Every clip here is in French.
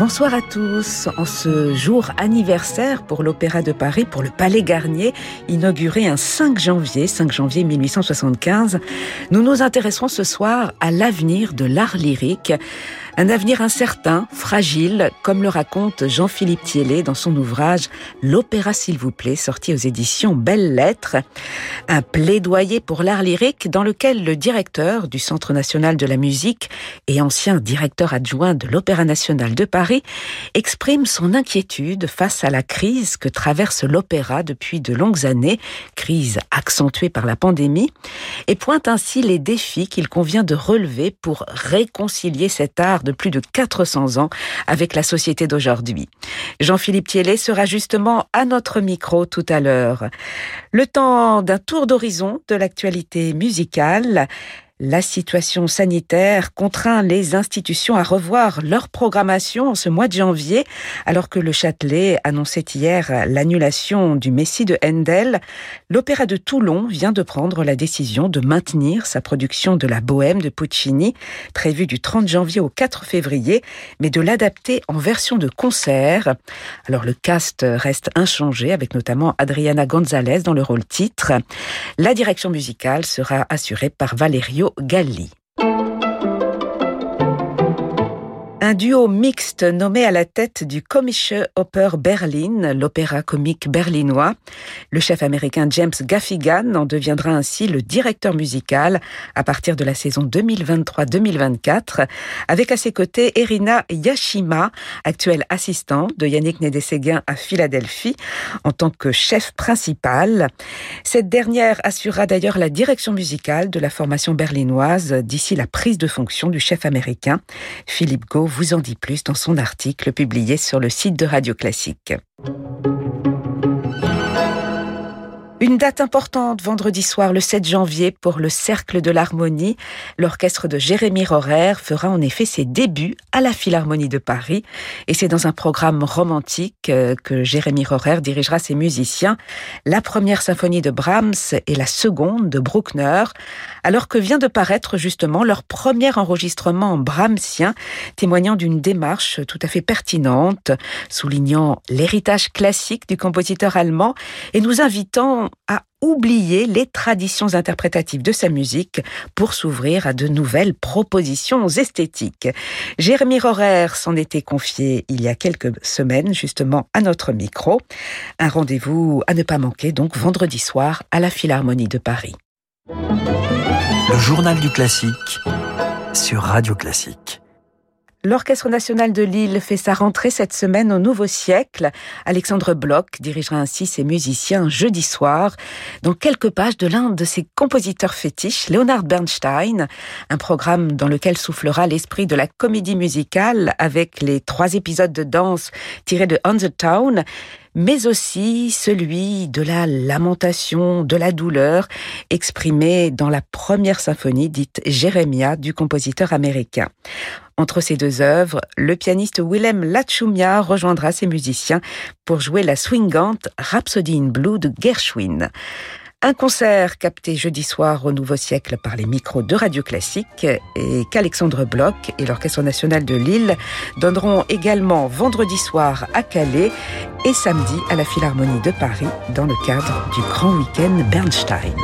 Bonsoir à tous. En ce jour anniversaire pour l'Opéra de Paris, pour le Palais Garnier, inauguré un 5 janvier, 5 janvier 1875, nous nous intéresserons ce soir à l'avenir de l'art lyrique un avenir incertain, fragile, comme le raconte Jean-Philippe Thiellet dans son ouvrage L'Opéra s'il vous plaît, sorti aux éditions Belles Lettres. Un plaidoyer pour l'art lyrique dans lequel le directeur du Centre national de la musique et ancien directeur adjoint de l'Opéra national de Paris exprime son inquiétude face à la crise que traverse l'opéra depuis de longues années, crise accentuée par la pandémie, et pointe ainsi les défis qu'il convient de relever pour réconcilier cet art de plus de 400 ans avec la société d'aujourd'hui. Jean-Philippe Thiellet sera justement à notre micro tout à l'heure. Le temps d'un tour d'horizon de l'actualité musicale. La situation sanitaire contraint les institutions à revoir leur programmation en ce mois de janvier, alors que le Châtelet annonçait hier l'annulation du Messie de Handel. L'Opéra de Toulon vient de prendre la décision de maintenir sa production de la Bohème de Puccini, prévue du 30 janvier au 4 février, mais de l'adapter en version de concert. Alors le cast reste inchangé, avec notamment Adriana Gonzalez dans le rôle titre. La direction musicale sera assurée par Valerio Galli. Un duo mixte nommé à la tête du Komische Oper Berlin, l'opéra comique berlinois. Le chef américain James Gaffigan en deviendra ainsi le directeur musical à partir de la saison 2023-2024, avec à ses côtés Erina Yashima, actuelle assistante de Yannick Nédé-Séguin à Philadelphie, en tant que chef principal. Cette dernière assurera d'ailleurs la direction musicale de la formation berlinoise d'ici la prise de fonction du chef américain, Philippe Gau vous en dit plus dans son article publié sur le site de Radio Classique. Une date importante vendredi soir, le 7 janvier, pour le Cercle de l'Harmonie. L'orchestre de Jérémy Rorer fera en effet ses débuts à la Philharmonie de Paris. Et c'est dans un programme romantique euh, que Jérémy Rorer dirigera ses musiciens. La première symphonie de Brahms et la seconde de Bruckner. Alors que vient de paraître justement leur premier enregistrement brahmsien, témoignant d'une démarche tout à fait pertinente, soulignant l'héritage classique du compositeur allemand et nous invitant à oublier les traditions interprétatives de sa musique pour s'ouvrir à de nouvelles propositions esthétiques. Jérémy Rorer s'en était confié il y a quelques semaines justement à notre micro. Un rendez-vous à ne pas manquer donc vendredi soir à la Philharmonie de Paris. Le journal du classique sur Radio Classique. L'Orchestre national de Lille fait sa rentrée cette semaine au Nouveau Siècle. Alexandre Bloch dirigera ainsi ses musiciens jeudi soir dans quelques pages de l'un de ses compositeurs fétiches, Leonard Bernstein, un programme dans lequel soufflera l'esprit de la comédie musicale avec les trois épisodes de danse tirés de On the Town, mais aussi celui de la lamentation, de la douleur, exprimée dans la première symphonie dite Jérémia du compositeur américain. Entre ces deux œuvres, le pianiste Willem Lachumia rejoindra ses musiciens pour jouer la swingante Rhapsody in Blue de Gershwin. Un concert capté jeudi soir au Nouveau Siècle par les micros de Radio Classique et qu'Alexandre Bloch et l'Orchestre national de Lille donneront également vendredi soir à Calais et samedi à la Philharmonie de Paris dans le cadre du Grand Week-end Bernstein.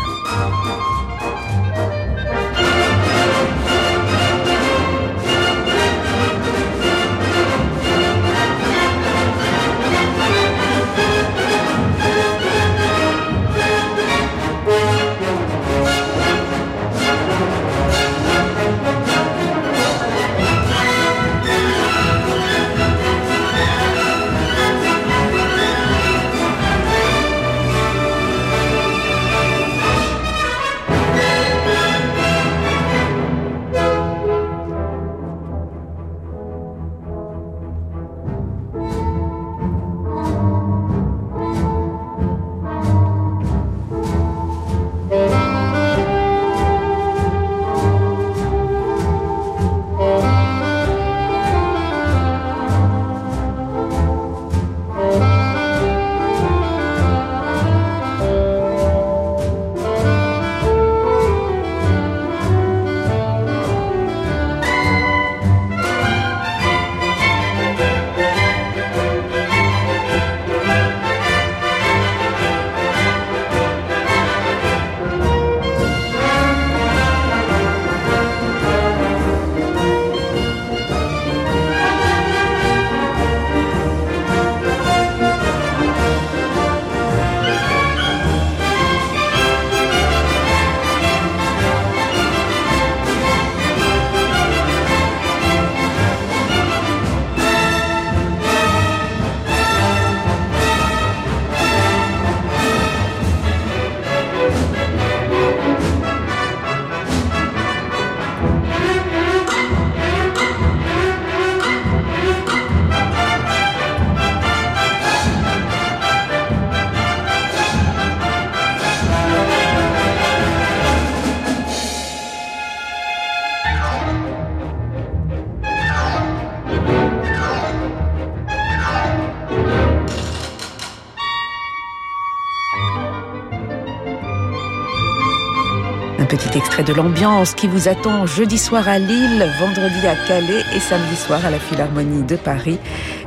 De l'ambiance qui vous attend jeudi soir à Lille, vendredi à Calais et samedi soir à la Philharmonie de Paris.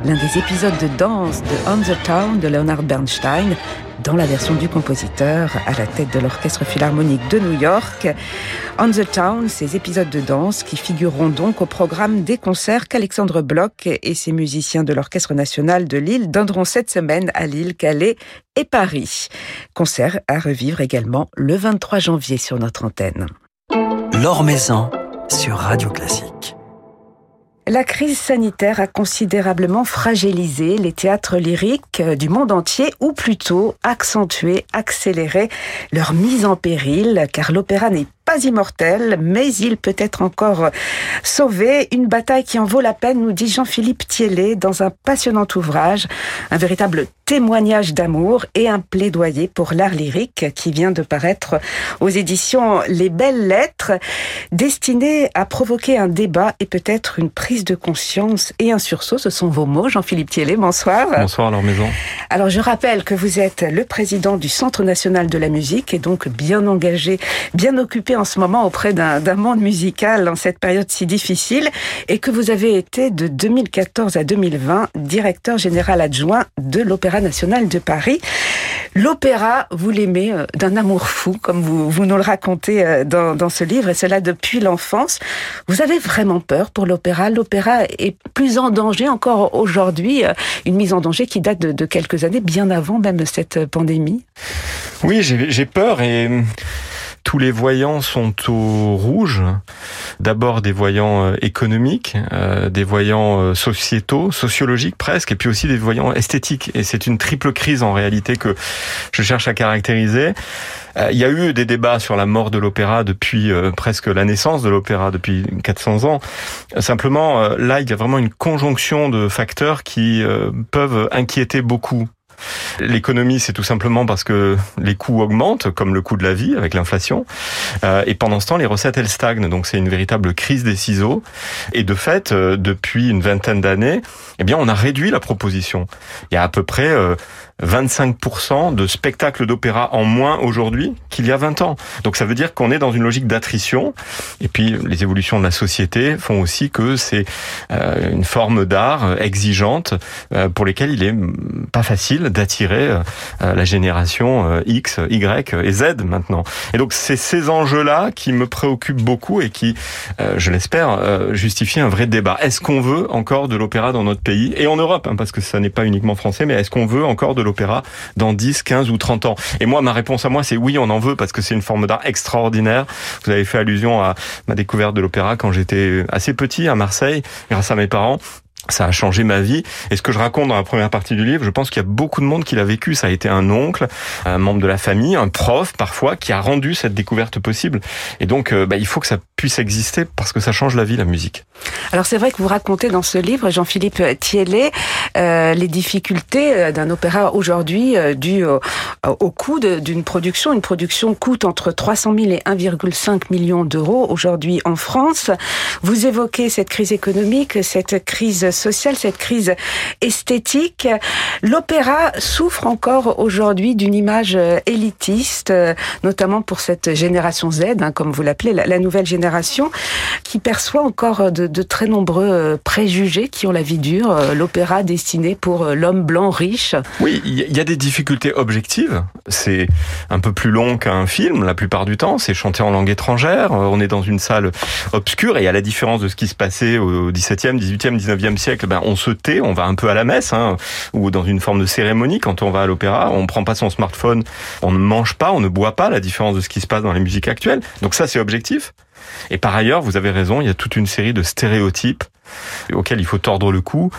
L'un des épisodes de danse de On the Town de Leonard Bernstein dans la version du compositeur à la tête de l'Orchestre Philharmonique de New York. On the Town, ces épisodes de danse qui figureront donc au programme des concerts qu'Alexandre Bloch et ses musiciens de l'Orchestre national de Lille donneront cette semaine à Lille, Calais et Paris. Concert à revivre également le 23 janvier sur notre antenne. L'Or Maison sur Radio Classique. La crise sanitaire a considérablement fragilisé les théâtres lyriques du monde entier, ou plutôt accentué, accéléré leur mise en péril, car l'opéra n'est pas immortel, mais il peut être encore sauvé. Une bataille qui en vaut la peine, nous dit Jean-Philippe Thiellet dans un passionnant ouvrage, un véritable témoignage d'amour et un plaidoyer pour l'art lyrique qui vient de paraître aux éditions Les Belles Lettres, destiné à provoquer un débat et peut-être une prise de conscience et un sursaut. Ce sont vos mots, Jean-Philippe Thiellet. Bonsoir. Bonsoir, leur maison. Alors, je rappelle que vous êtes le président du Centre national de la musique et donc bien engagé, bien occupé en ce moment auprès d'un monde musical en cette période si difficile et que vous avez été de 2014 à 2020 directeur général adjoint de l'Opéra national de Paris. L'opéra, vous l'aimez euh, d'un amour fou, comme vous, nous le racontez euh, dans, dans ce livre, et cela depuis l'enfance. Vous avez vraiment peur pour l'opéra L'opéra est plus en danger encore aujourd'hui, euh, une mise en danger qui date de, de quelques années, bien avant même cette pandémie. Oui, j'ai peur et tous les voyants sont au rouge. D'abord des voyants euh, économiques, euh, des voyants euh, sociétaux, sociologiques presque, et puis aussi des voyants esthétiques. Et c'est une triple crise en réalité que je cherche à caractériser. Il y a eu des débats sur la mort de l'opéra depuis presque la naissance de l'opéra, depuis 400 ans. Simplement, là, il y a vraiment une conjonction de facteurs qui peuvent inquiéter beaucoup L'économie, c'est tout simplement parce que les coûts augmentent, comme le coût de la vie avec l'inflation. Euh, et pendant ce temps, les recettes, elles stagnent. Donc c'est une véritable crise des ciseaux. Et de fait, euh, depuis une vingtaine d'années, eh bien, on a réduit la proposition. Il y a à peu près... Euh, 25% de spectacles d'opéra en moins aujourd'hui qu'il y a 20 ans. Donc ça veut dire qu'on est dans une logique d'attrition. Et puis les évolutions de la société font aussi que c'est euh, une forme d'art exigeante euh, pour lesquelles il est pas facile d'attirer euh, la génération X, Y et Z maintenant. Et donc c'est ces enjeux-là qui me préoccupent beaucoup et qui, je l'espère, justifient un vrai débat. Est-ce qu'on veut encore de l'opéra dans notre pays et en Europe, hein, parce que ça n'est pas uniquement français, mais est-ce qu'on veut encore de l'opéra dans 10, 15 ou 30 ans Et moi, ma réponse à moi, c'est oui, on en veut parce que c'est une forme d'art extraordinaire. Vous avez fait allusion à ma découverte de l'opéra quand j'étais assez petit à Marseille, grâce à mes parents ça a changé ma vie. Et ce que je raconte dans la première partie du livre, je pense qu'il y a beaucoup de monde qui l'a vécu. Ça a été un oncle, un membre de la famille, un prof parfois, qui a rendu cette découverte possible. Et donc, euh, bah, il faut que ça puisse exister parce que ça change la vie, la musique. Alors c'est vrai que vous racontez dans ce livre, Jean-Philippe Thiellet, euh, les difficultés euh, d'un opéra aujourd'hui euh, dû au, au coût d'une production. Une production coûte entre 300 000 et 1,5 million d'euros aujourd'hui en France. Vous évoquez cette crise économique, cette crise sociale, cette crise esthétique. L'opéra souffre encore aujourd'hui d'une image euh, élitiste, euh, notamment pour cette génération Z, hein, comme vous l'appelez, la, nouvelle génération, qui perçoit encore de, de, très nombreux euh, préjugés qui ont la vie dure. L'opéra destiné pour l'homme blanc riche. Oui, il y a des difficultés objectives. C'est un peu plus long qu'un film la plupart du temps. C'est chanté en langue étrangère. On est dans une salle obscure et à la différence de ce qui se passait au 17e, 18e, 19e siècle, ben, on se tait, on va un peu à la messe, hein, ou dans une forme de cérémonie quand on va à l'opéra. On prend pas son smartphone, on ne mange pas, on ne boit pas, la différence de ce qui se passe dans les musiques actuelles. Donc ça, c'est objectif. Et par ailleurs, vous avez raison, il y a toute une série de stéréotypes auquel il faut tordre le cou.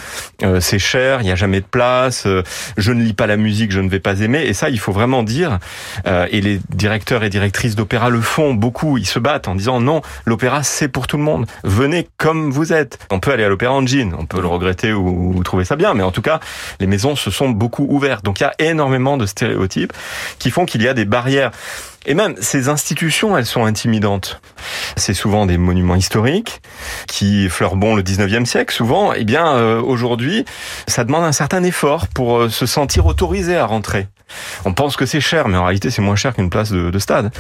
Euh, c'est cher, il n'y a jamais de place, euh, je ne lis pas la musique, je ne vais pas aimer. Et ça, il faut vraiment dire. Euh, et les directeurs et directrices d'opéra le font beaucoup. Ils se battent en disant non, l'opéra c'est pour tout le monde. Venez comme vous êtes. On peut aller à l'opéra en jean, on peut le regretter ou, ou trouver ça bien, mais en tout cas, les maisons se sont beaucoup ouvertes. Donc il y a énormément de stéréotypes qui font qu'il y a des barrières Et même ces institutions, elles sont intimidantes. C'est souvent des monuments historiques qui fleurent bon le 19e siècle. Souvent, eh bien, euh, aujourd'hui, ça demande un certain effort pour euh, se sentir autorisé à rentrer. On pense que c'est cher, mais en réalité c'est moins cher qu'une place de, stade.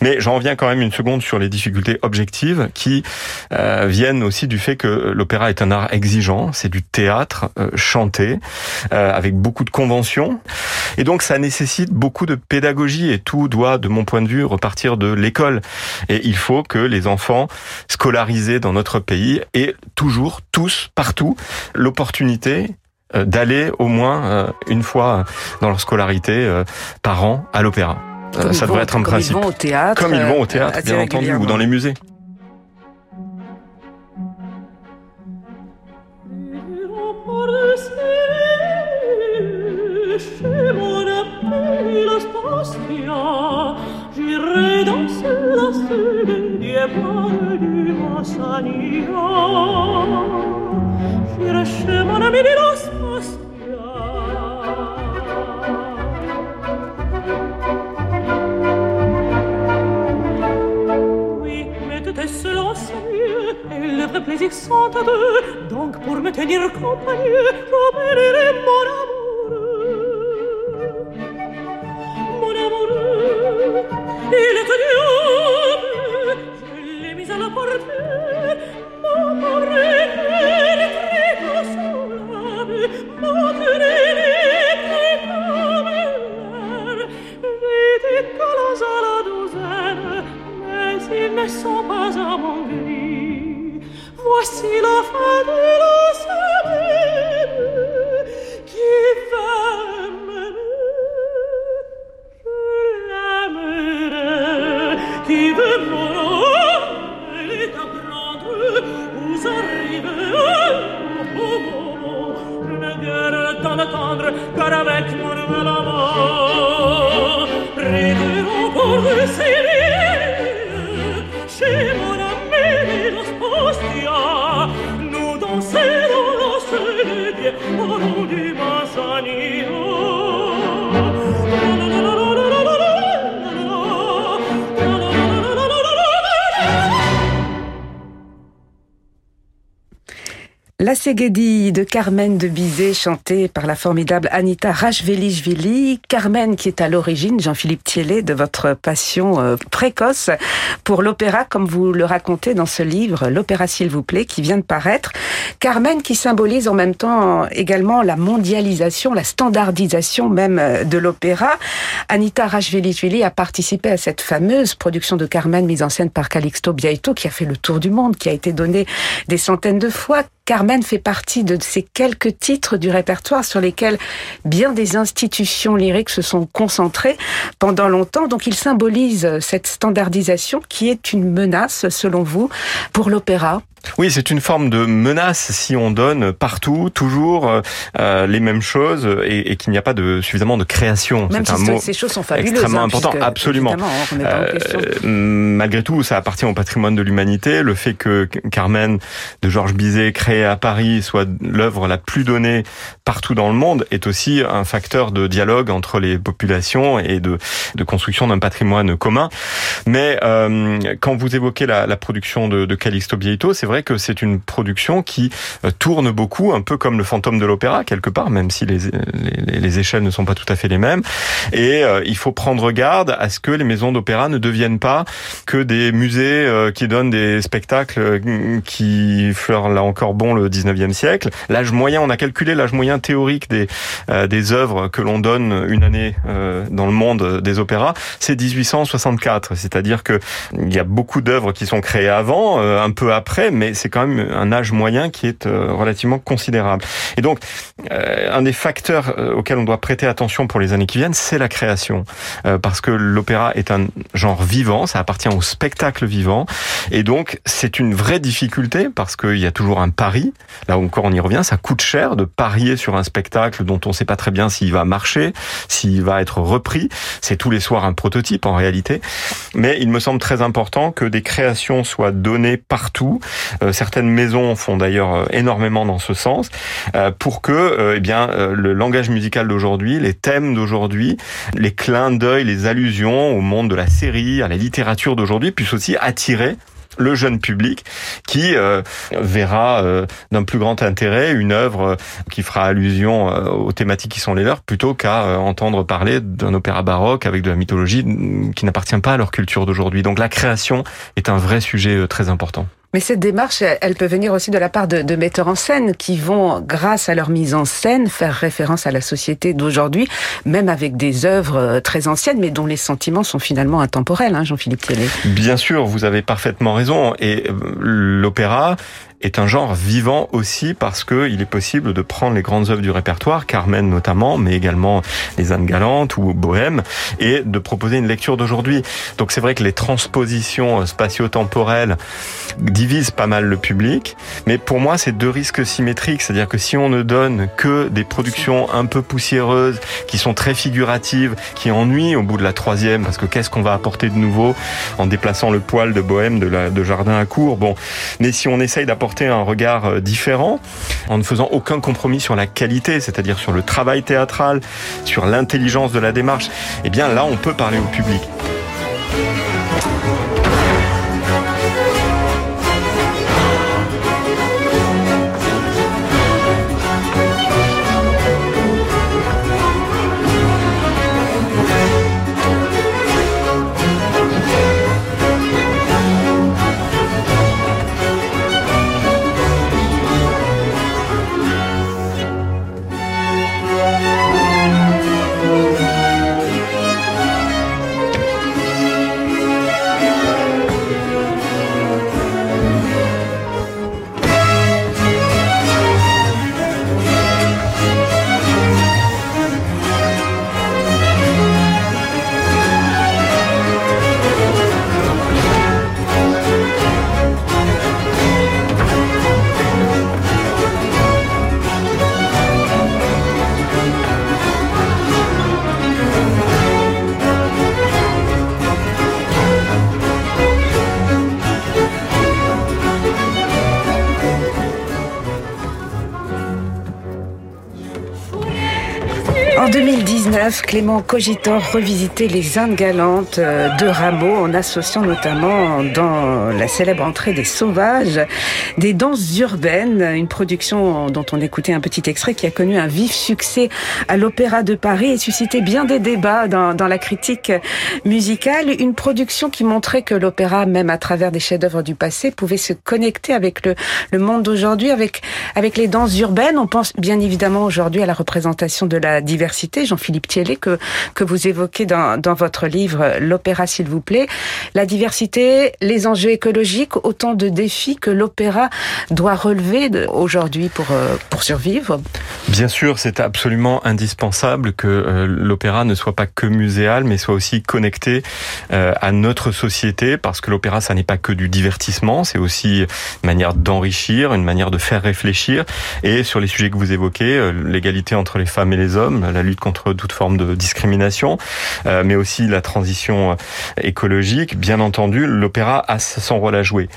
Mais j'en reviens quand même une seconde sur les difficultés objectives qui euh, viennent aussi du fait que l'opéra est un art exigeant, c'est du théâtre euh, chanté, euh, avec beaucoup de conventions. Et donc ça nécessite beaucoup de pédagogie et tout doit, de mon point de vue, repartir de l'école. Et il faut que les enfants scolarisés dans notre pays aient toujours, tous, partout, l'opportunité d'aller au moins euh, une fois dans leur scolarité euh, par an à l'opéra. Ça devrait être un comme principe. Ils vont au théâtre, comme ils vont au théâtre, bien entendu, ou dans les musées. Plaisir sont à deux, donc pour me tenir compagnie, j'opérerai mon amour. Mon amour, il est diable, Ségédie de Carmen de Bizet, chantée par la formidable Anita Rajvelishvili. Carmen qui est à l'origine, Jean-Philippe Thiellet, de votre passion euh, précoce pour l'opéra, comme vous le racontez dans ce livre, L'opéra s'il vous plaît, qui vient de paraître. Carmen qui symbolise en même temps également la mondialisation, la standardisation même euh, de l'opéra. Anita Rajvelishvili a participé à cette fameuse production de Carmen mise en scène par Calixto Biaito qui a fait le tour du monde, qui a été donnée des centaines de fois. Carmen fait partie de ces quelques titres du répertoire sur lesquels bien des institutions lyriques se sont concentrées pendant longtemps. Donc il symbolise cette standardisation qui est une menace, selon vous, pour l'opéra. Oui, c'est une forme de menace si on donne partout, toujours euh, euh, les mêmes choses et, qu'il n'y a pas de suffisamment de création. Même si ces choses sont fabuleuses. Extrêmement important, absolument. Euh, malgré tout, ça appartient au patrimoine de l'humanité. Le fait que Carmen de Georges Bizet, créé à Paris, soit l'œuvre la plus donnée partout dans le monde, est aussi un facteur de dialogue entre les populations et de, de construction d'un patrimoine commun. Mais quand vous évoquez la, la production de, de Calixto Bieito, c'est vrai que c'est une production qui euh, tourne beaucoup, un peu comme le fantôme de l'opéra quelque part, même si les, les, les, échelles ne sont pas tout à fait les mêmes. Et euh, il faut prendre garde à ce que les maisons d'opéra ne deviennent pas que des musées euh, qui donnent des spectacles qui fleurent là encore bon le 19e siècle. L'âge moyen, on a calculé l'âge moyen théorique des des œuvres que l'on donne une année dans le monde des opéras, c'est 1864. C'est-à-dire que il y a beaucoup d'œuvres qui sont créées avant, un peu après, mais c'est quand même un âge moyen qui est euh, relativement considérable. Et donc, euh, un des facteurs euh, auxquels on doit prêter attention pour les années qui viennent, c'est la création, parce que l'opéra est un genre vivant, ça appartient au spectacle vivant, et donc c'est une vraie difficulté parce qu'il y a toujours un pari. Là encore, on y revient, ça coûte cher de parier sur un spectacle dont on ne sait pas très bien s'il va marcher, s'il va être repris. C'est tous les soirs un prototype en réalité, mais il me semble très important que des créations soient données partout certaines maisons font d'ailleurs énormément dans ce sens, pour que eh bien le langage musical d'aujourd'hui, les thèmes d'aujourd'hui, les clins d'œil, les allusions au monde de la série, à la littérature d'aujourd'hui puissent aussi attirer le jeune public qui euh, verra euh, d'un plus grand intérêt une œuvre euh, qui fera allusion aux thématiques qui sont les leurs plutôt qu'à entendre parler d'un opéra baroque avec de la mythologie mm, qui n'appartient pas à leur culture d'aujourd'hui. Donc la création est un vrai sujet très important. Mais cette démarche, elle peut venir aussi de la part de, de, metteurs en scène qui vont, grâce à leur mise en scène, faire référence à la société d'aujourd'hui, même avec des œuvres euh, très anciennes, mais dont les sentiments sont finalement intemporels, hein, Jean-Philippe Thielé. Bien sûr, vous avez parfaitement raison. Et euh, l'opéra est un genre vivant aussi parce que il est possible de prendre les grandes œuvres du répertoire, Carmen notamment, mais également les Anne Galantes ou Bohème, et de proposer une lecture d'aujourd'hui. Donc c'est vrai que les transpositions spatio-temporelles divisent pas mal le public, mais pour moi c'est deux risques symétriques, c'est-à-dire que si on ne donne que des productions un peu poussiéreuses, qui sont très figuratives, qui ennuient au bout de la troisième, parce que qu'est-ce qu'on va apporter de nouveau en déplaçant le poil de Bohème de, la, de Jardin à Cour, bon, mais si on essaye d'apporter un regard euh, différent en ne faisant aucun compromis sur la qualité, c'est-à-dire sur le travail théâtral, sur l'intelligence de la démarche, eh bien là on peut parler au public. 2019, Clément Cogitor revisitait les Indes galantes euh, de Rameau en associant notamment dans la célèbre entrée des Sauvages des danses urbaines, une production dont on écoutait un petit extrait qui a connu un vif succès à l'Opéra de Paris et suscité bien des débats dans, la critique musicale. Une production qui montrait que l'opéra, même à travers des chefs-d'œuvre du passé, pouvait se connecter avec le, le monde d'aujourd'hui, avec, avec les danses urbaines. On pense bien évidemment aujourd'hui à la représentation de la diversité Jean-Philippe Que, que vous évoquez dans, dans votre livre L'opéra, s'il vous plaît. La diversité, les enjeux écologiques, autant de défis que l'opéra doit relever aujourd'hui pour, euh, pour survivre. Bien sûr, c'est absolument indispensable que euh, l'opéra ne soit pas que muséal, mais soit aussi connecté euh, à notre société, parce que l'opéra, ça n'est pas que du divertissement, c'est aussi une manière d'enrichir, une manière de faire réfléchir. Et sur les sujets que vous évoquez, l'égalité entre les femmes et les hommes, la lutte contre toute forme de discrimination, euh, mais aussi la transition euh, écologique. Bien entendu, l'opéra a son rôle à jouer.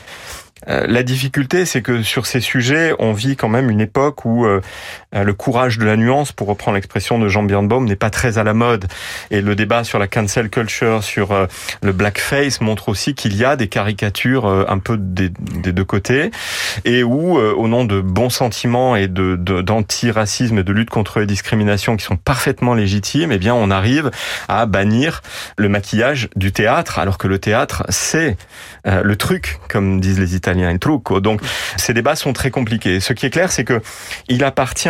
Euh, la difficulté, c'est que sur ces sujets, on vit quand même une époque où le courage de la nuance, pour reprendre l'expression de Jean Birnbaum, n'est pas très à la mode. Et le débat sur la cancel culture, sur le blackface, montre aussi qu'il y a des caricatures un peu des, deux côtés, et où, au nom de bons sentiments et de d'anti-racisme et de lutte contre les discriminations qui sont parfaitement légitimes, eh bien, on arrive à bannir le maquillage du théâtre, alors que le théâtre, c'est le truc, comme disent les Italiens italien, trucco. Donc ces débats sont très compliqués. Ce qui est clair, c'est que il appartient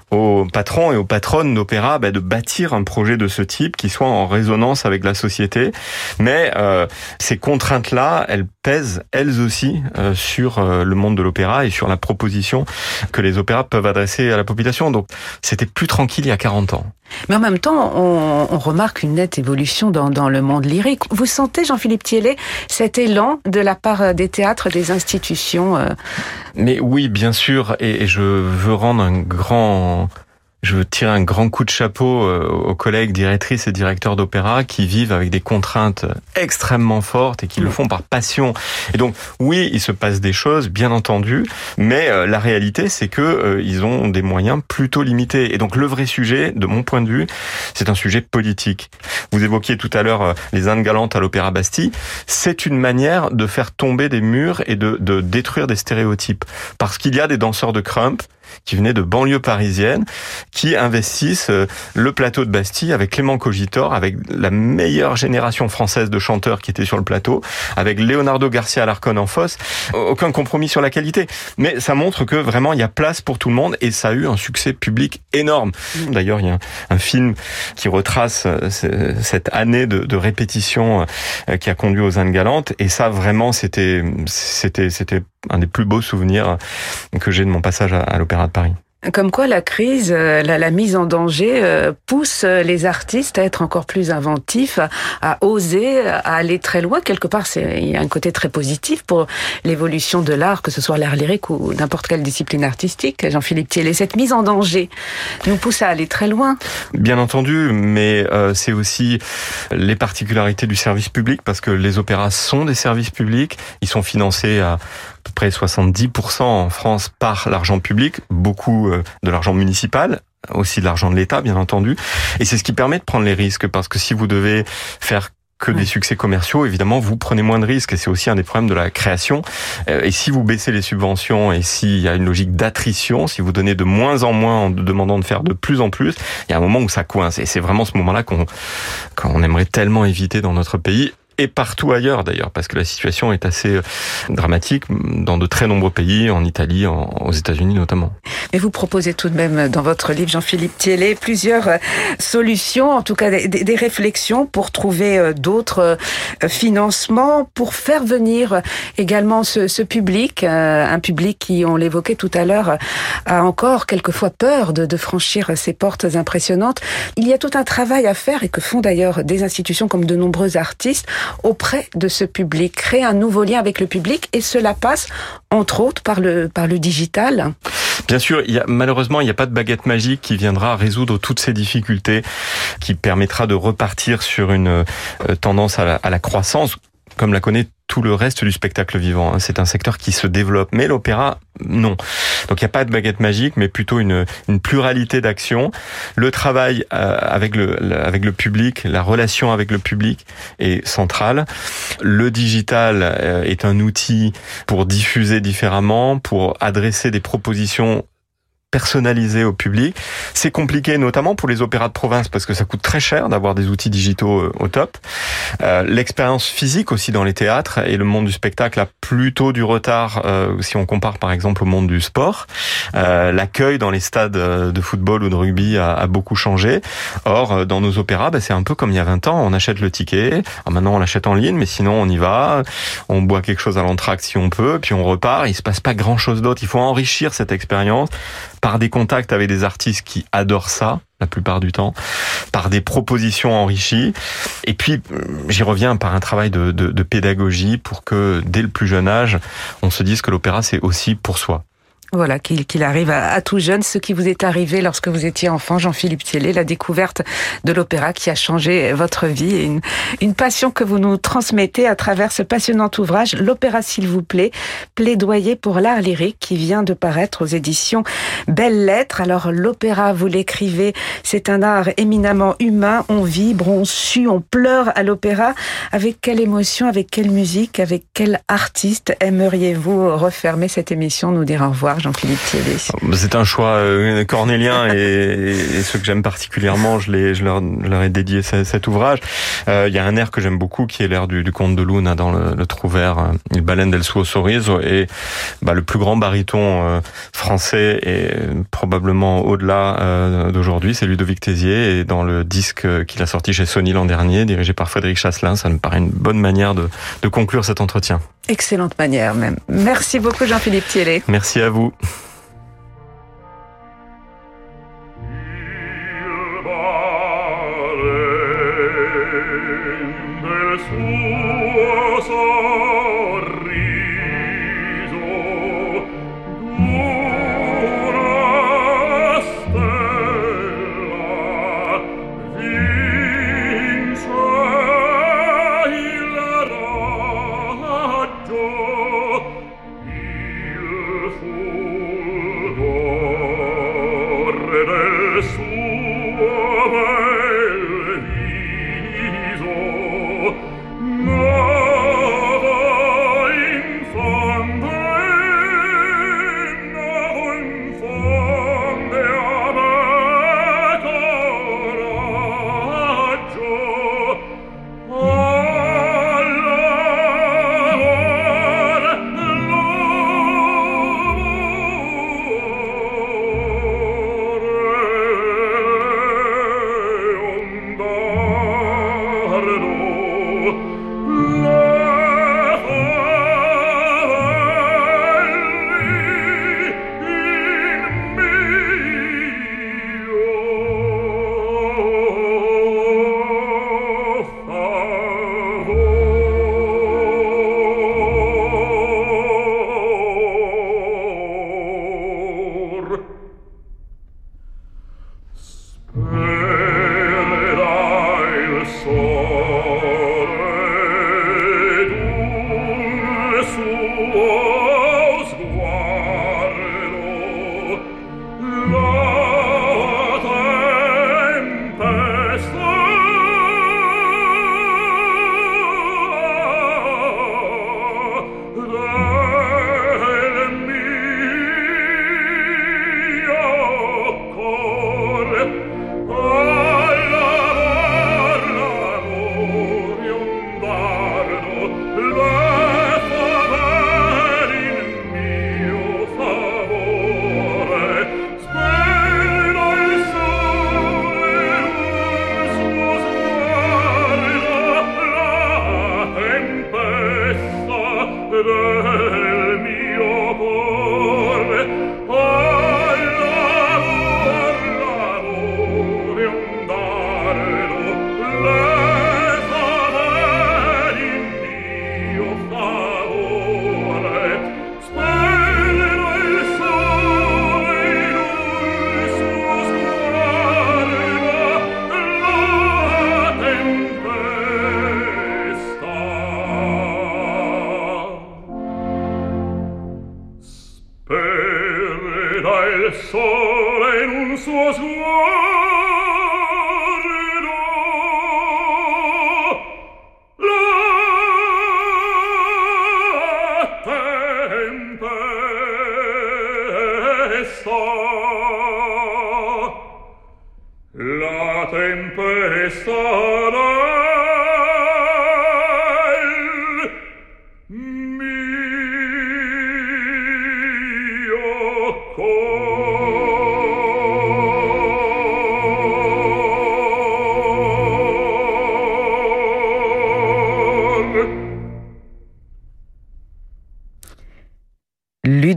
aux patrons et aux patronnes d'opéra bah, de bâtir un projet de ce type qui soit en résonance avec la société. Mais euh, ces contraintes-là, elles pèsent elles aussi euh, sur euh, le monde de l'opéra et sur la proposition que les opéras peuvent adresser à la population. Donc c'était plus tranquille il y a 40 ans. Mais en même temps, on, on remarque une nette évolution dans, dans, le monde lyrique. Vous sentez, Jean-Philippe Thiellet, cet élan de la part des théâtres, des institutions Mais oui, bien sûr, et, et je veux rendre un grand je veux tirer un grand coup de chapeau euh, aux collègues directrices et directeurs d'opéra qui vivent avec des contraintes extrêmement fortes et qui le font par passion. Et donc, oui, il se passe des choses, bien entendu, mais euh, la réalité, c'est que euh, ils ont des moyens plutôt limités. Et donc, le vrai sujet, de mon point de vue, c'est un sujet politique. Vous évoquiez tout à l'heure les Indes galantes à l'Opéra Bastille. C'est une manière de faire tomber des murs et de, de détruire des stéréotypes. Parce qu'il y a des danseurs de crump qui venaient de banlieues parisiennes, qui investissent euh, le plateau de Bastille avec Clément Cogitor, avec la meilleure génération française de chanteurs qui étaient sur le plateau, avec Leonardo Garcia Alarcon en fosse. Aucun compromis sur la qualité. Mais ça montre que vraiment il y a place pour tout le monde et ça a eu un succès public énorme. D'ailleurs, il y a un film qui retrace euh, cette année de, de répétition euh, qui a conduit aux Indes galantes et ça vraiment c'était c'était c'était un des plus beaux souvenirs que j'ai de mon passage à, l'Opéra de Paris. Comme quoi la crise, euh, la, la mise en danger euh, pousse les artistes à être encore plus inventifs, à, oser, à aller très loin. Quelque part, c'est il y a un côté très positif pour l'évolution de l'art, que ce soit l'art lyrique ou n'importe quelle discipline artistique. Jean-Philippe Thielé, cette mise en danger nous pousse à aller très loin. Bien entendu, mais euh, c'est aussi les particularités du service public parce que les opéras sont des services publics. Ils sont financés à peu près 70% en France par l'argent public, beaucoup euh, de l'argent municipal, aussi de l'argent de l'État, bien entendu. Et c'est ce qui permet de prendre les risques, parce que si vous devez faire que des succès commerciaux, évidemment, vous prenez moins de risques et c'est aussi un des problèmes de la création. Euh, et si vous baissez les subventions et s'il y a une logique d'attrition, si vous donnez de moins en moins en demandant de faire de plus en plus, il y a un moment où ça coince. Et c'est vraiment ce moment-là qu'on qu'on aimerait tellement éviter dans notre pays et partout ailleurs d'ailleurs, parce que la situation est assez euh, dramatique dans de très nombreux pays, en Italie, aux États-Unis notamment. Mais vous proposez tout de même dans votre livre, Jean-Philippe Thielé, plusieurs euh, solutions, en tout cas des, réflexions pour trouver euh, d'autres financements, pour faire venir également ce, public, un public qui, on l'évoquait tout à l'heure, a encore quelquefois peur de franchir ces portes impressionnantes. Il y a tout un travail à faire et que font d'ailleurs des institutions comme de nombreux artistes auprès de ce public, créer un nouveau lien avec le public et cela passe entre autres par le par le digital. Bien sûr, il y a, malheureusement, il n'y a pas de baguette magique qui viendra résoudre toutes ces difficultés, qui permettra de repartir sur une euh, tendance à la croissance comme la connaît tout le reste du spectacle vivant. Hein. C'est un secteur qui se développe. Mais l'opéra, non. Donc il n'y a pas de baguette magique, mais plutôt une, une pluralité d'actions. Le travail euh, avec le, avec le public, la relation avec le public est centrale. Le digital euh, est un outil pour diffuser différemment, pour adresser des propositions personnalisé au public. C'est compliqué notamment pour les opéras de province parce que ça coûte très cher d'avoir des outils digitaux euh, au top. Euh, L'expérience physique aussi dans les théâtres et le monde du spectacle a plutôt du retard euh, si on compare par exemple au monde du sport. Euh, L'accueil dans les stades euh, de football ou de rugby a, beaucoup changé. Or, dans nos opéras, bah, c'est un peu comme il y a 20 ans. On achète le ticket. Alors maintenant, on l'achète en ligne, mais sinon, on y va. On boit quelque chose à l'entracte si on peut, puis on repart. Il se passe pas grand-chose d'autre. Il faut enrichir cette expérience par des contacts avec des artistes qui adorent ça la plupart du temps, par des propositions enrichies, et puis j'y reviens par un travail de pédagogie pour que dès le plus jeune âge, on se dise que l'opéra c'est aussi pour soi. Voilà, qu'il arrive à, tout jeune, ce qui vous est arrivé lorsque vous étiez enfant, Jean-Philippe Thielé, la découverte de l'opéra qui a changé votre vie une, une, passion que vous nous transmettez à travers ce passionnant ouvrage, L'opéra s'il vous plaît, plaidoyer pour l'art lyrique qui vient de paraître aux éditions Belles Lettres. Alors l'opéra, vous l'écrivez, c'est un art éminemment humain, on vibre, on sue, on pleure à l'opéra. Avec quelle émotion, avec quelle musique, avec quel artiste aimeriez-vous refermer cette émission, nous dire au revoir Jean-Philippe Thielé C'est un choix euh, cornélien et, et ceux que j'aime particulièrement, je, les, je, leur, je leur ai dédié cet ouvrage. Euh, il y a un air que j'aime beaucoup qui est l'air du, du conte de Luna dans le, le Trouvert, euh, Il baleine del suo sorriso et bah, le plus grand baryton euh, français et probablement au-delà d'aujourd'hui, c'est Ludovic Tézier et dans le disque qu'il a sorti chez Sony l'an dernier, dirigé par Frédéric Chasselin, ça me paraît une bonne manière de, de conclure cet entretien. Excellente manière même. Merci beaucoup Jean-Philippe Thielé. Merci à vous. out.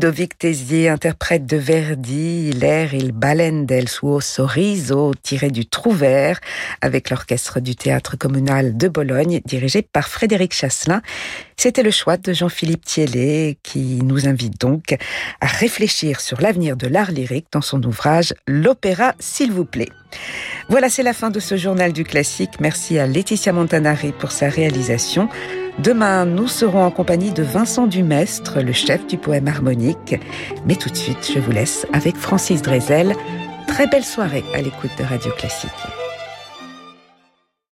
Ludovic Tézier interprète de Verdi l'air Il baleine del suo sorriso tiré du Trouvert avec l'orchestre du théâtre communal de Bologne dirigé par Frédéric Chasselin. C'était le choix de Jean-Philippe Thiellet qui nous invite donc à réfléchir sur l'avenir de l'art lyrique dans son ouvrage L'opéra s'il vous plaît. Voilà, c'est la fin de ce journal du classique. Merci à Laetitia Montanari pour sa réalisation. Demain, nous serons en compagnie de Vincent Dumestre, le chef du poème harmonique. Mais tout de suite, je vous laisse avec Francis Drezel. Très belle soirée à l'écoute de Radio Classique.